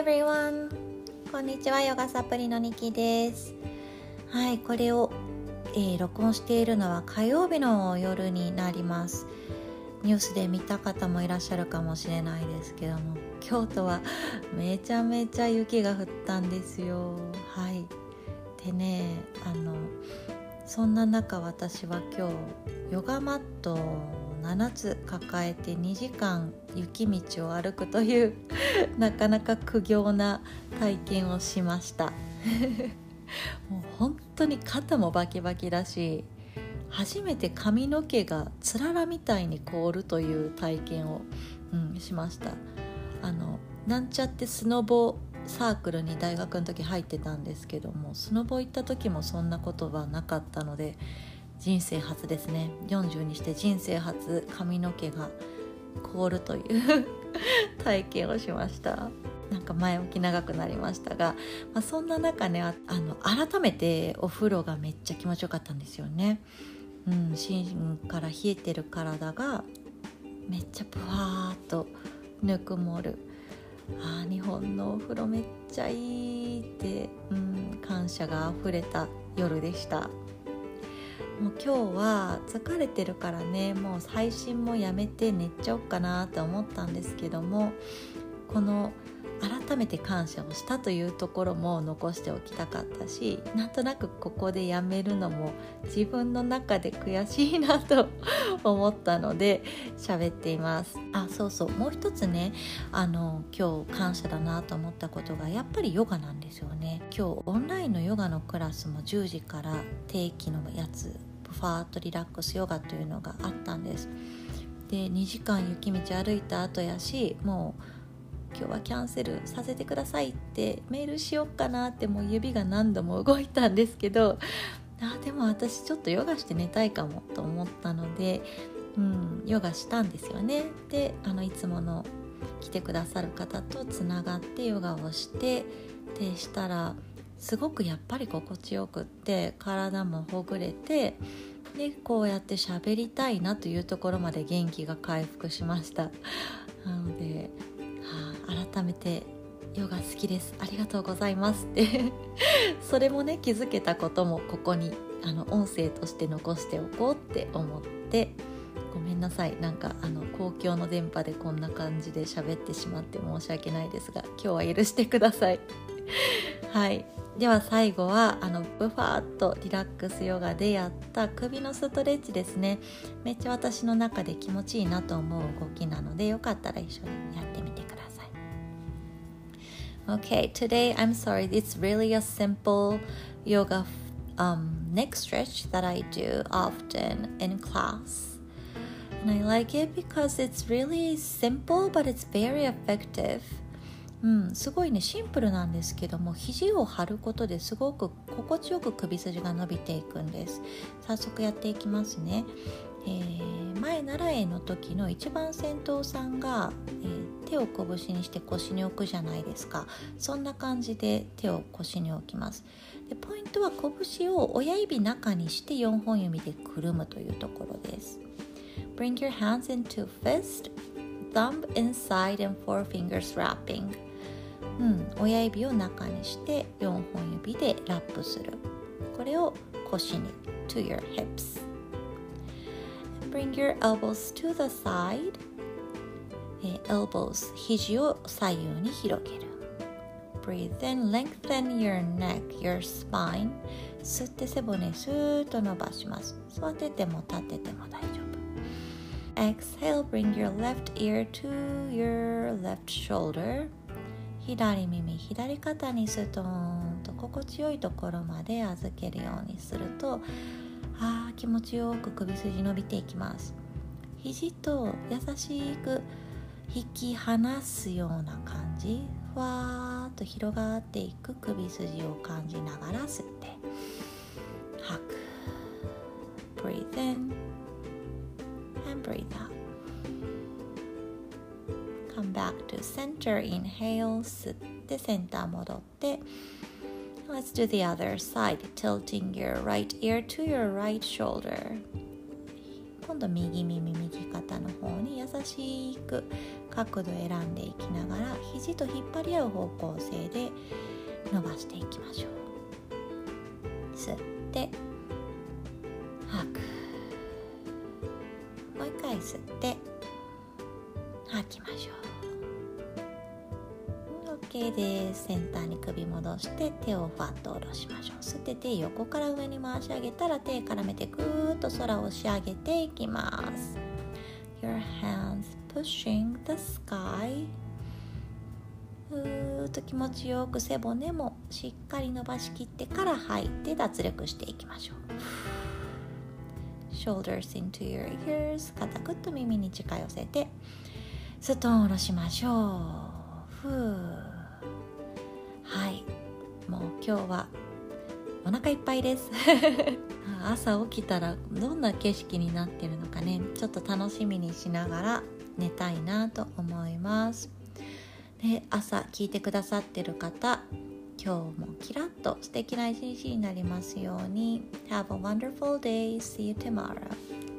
everyone! こんにちは、ヨガサプリのニキです。はい、これを、えー、録音しているのは火曜日の夜になります。ニュースで見た方もいらっしゃるかもしれないですけども、京都は めちゃめちゃ雪が降ったんですよ。はい。でね、あの、そんな中私は今日ヨガマット7つ抱えて2時間雪道を歩くという なかなか苦行な体験をしました。もう本当に肩もバキバキだし初めて髪の毛がつららみたいに凍るという体験を、うん、しました。あのなんちゃってスノボサークルに大学の時入ってたんですけどもスノボ行った時もそんなことはなかったので人生初ですね。40にして人生初髪の毛が凍るという 体験をしました。なんか前置き長くなりましたが、まあ、そんな中ねあの改めてお風呂がめっちゃ気持ちよかったんですよね、うん、芯から冷えてる体がめっちゃぷわーっとぬくもる。あ日本のお風呂めっちゃいいって、うん、感謝が溢れた夜でした。もう今日は疲れてるからねもう配信もやめて寝ちゃおうかなと思ったんですけどもこの改めて感謝をしたというところも残しておきたかったしなんとなくここでやめるのも自分の中で悔しいなと 思ったので喋っています。あそうそう。もう一つねあの今日感謝だなと思ったことがやっぱりヨガなんですよね。今日オンラインのヨガのクラスも10時から定期のやつファートリラックスヨガというのがあったんです。で2時間雪道歩いた後やしもう今日はキャンセルさせてくださいってメールしようかなってもう指が何度も動いたんですけど あでも私ちょっとヨガして寝たいかもと思ったので、うん、ヨガしたんですよね。であのいつもの来てくださる方とつながってヨガをしてでしたらすごくやっぱり心地よくって体もほぐれてでこうやって喋りたいなというところまで元気が回復しました。なのではあ改めてヨガ好きです。ありがとうございますって。それもね気づけたこともここにあの音声として残しておこうって思って。ごめんなさい。なんかあの公共の電波でこんな感じで喋ってしまって申し訳ないですが今日は許してください。はい。では最後はあのブファーっとリラックスヨガでやった首のストレッチですねめっちゃ私の中で気持ちいいなと思う動きなのでよかったら一緒にやってみてください Okay, today I'm sorry, it's really a simple yoga um, neck stretch that I do often in class. And I like it because it's really simple but it's very effective. うん、すごいねシンプルなんですけども肘を張ることですごく心地よく首筋が伸びていくんです。早速やっていきますね、えー、前習いの時の一番先頭さんが、えー、手を拳にして腰に置くじゃないですか。そんな感じで手を腰に置きます。でポイントは拳を親指中にして4本指でくるむというところです。Bring your hands into fist thumb inside and four fingers wrapping. うん、親指を中にして4本指でラップするこれを腰に to your hips bring your elbows to the side、え elbows 肘を左右に広げる breathe in lengthen your neck your spine 吸って背骨スーッと伸ばします座ってても立ってても大丈夫 Exhale, bring your left ear to your left shoulder 左耳左肩にストーンと心地よいところまで預けるようにするとあ気持ちよく首筋伸びていきます。肘と優しく引き離すような感じふわーっと広がっていく首筋を感じながら吸って吐く。Breathe in and breathe out come back to center inhale 吸ってセンター戻って Let's do the other side tilting your right ear to your right shoulder 今度右耳右肩の方に優しく角度選んでいきながら肘と引っ張り合う方向性で伸ばしていきましょう吸って吐くもう一回吸って吐きましょう OK です。センターに首戻して手をファッと下ろしましょう。吸って手横から上に回し上げたら手絡めてぐーっと空を押し上げていきます。Your hands pushing the sky ふーっと気持ちよく背骨もしっかり伸ばしきってから吐いて脱力していきましょう。Shoulders into your ears 肩ぐっと耳に近寄せてストーン下ろしましょう。ふーはい。もう今日はお腹いっぱいです。朝起きたらどんな景色になってるのかね。ちょっと楽しみにしながら寝たいなと思います。で朝聞いてくださってる方今日もキラッと素敵な一日になりますように。Have a wonderful day. See you tomorrow.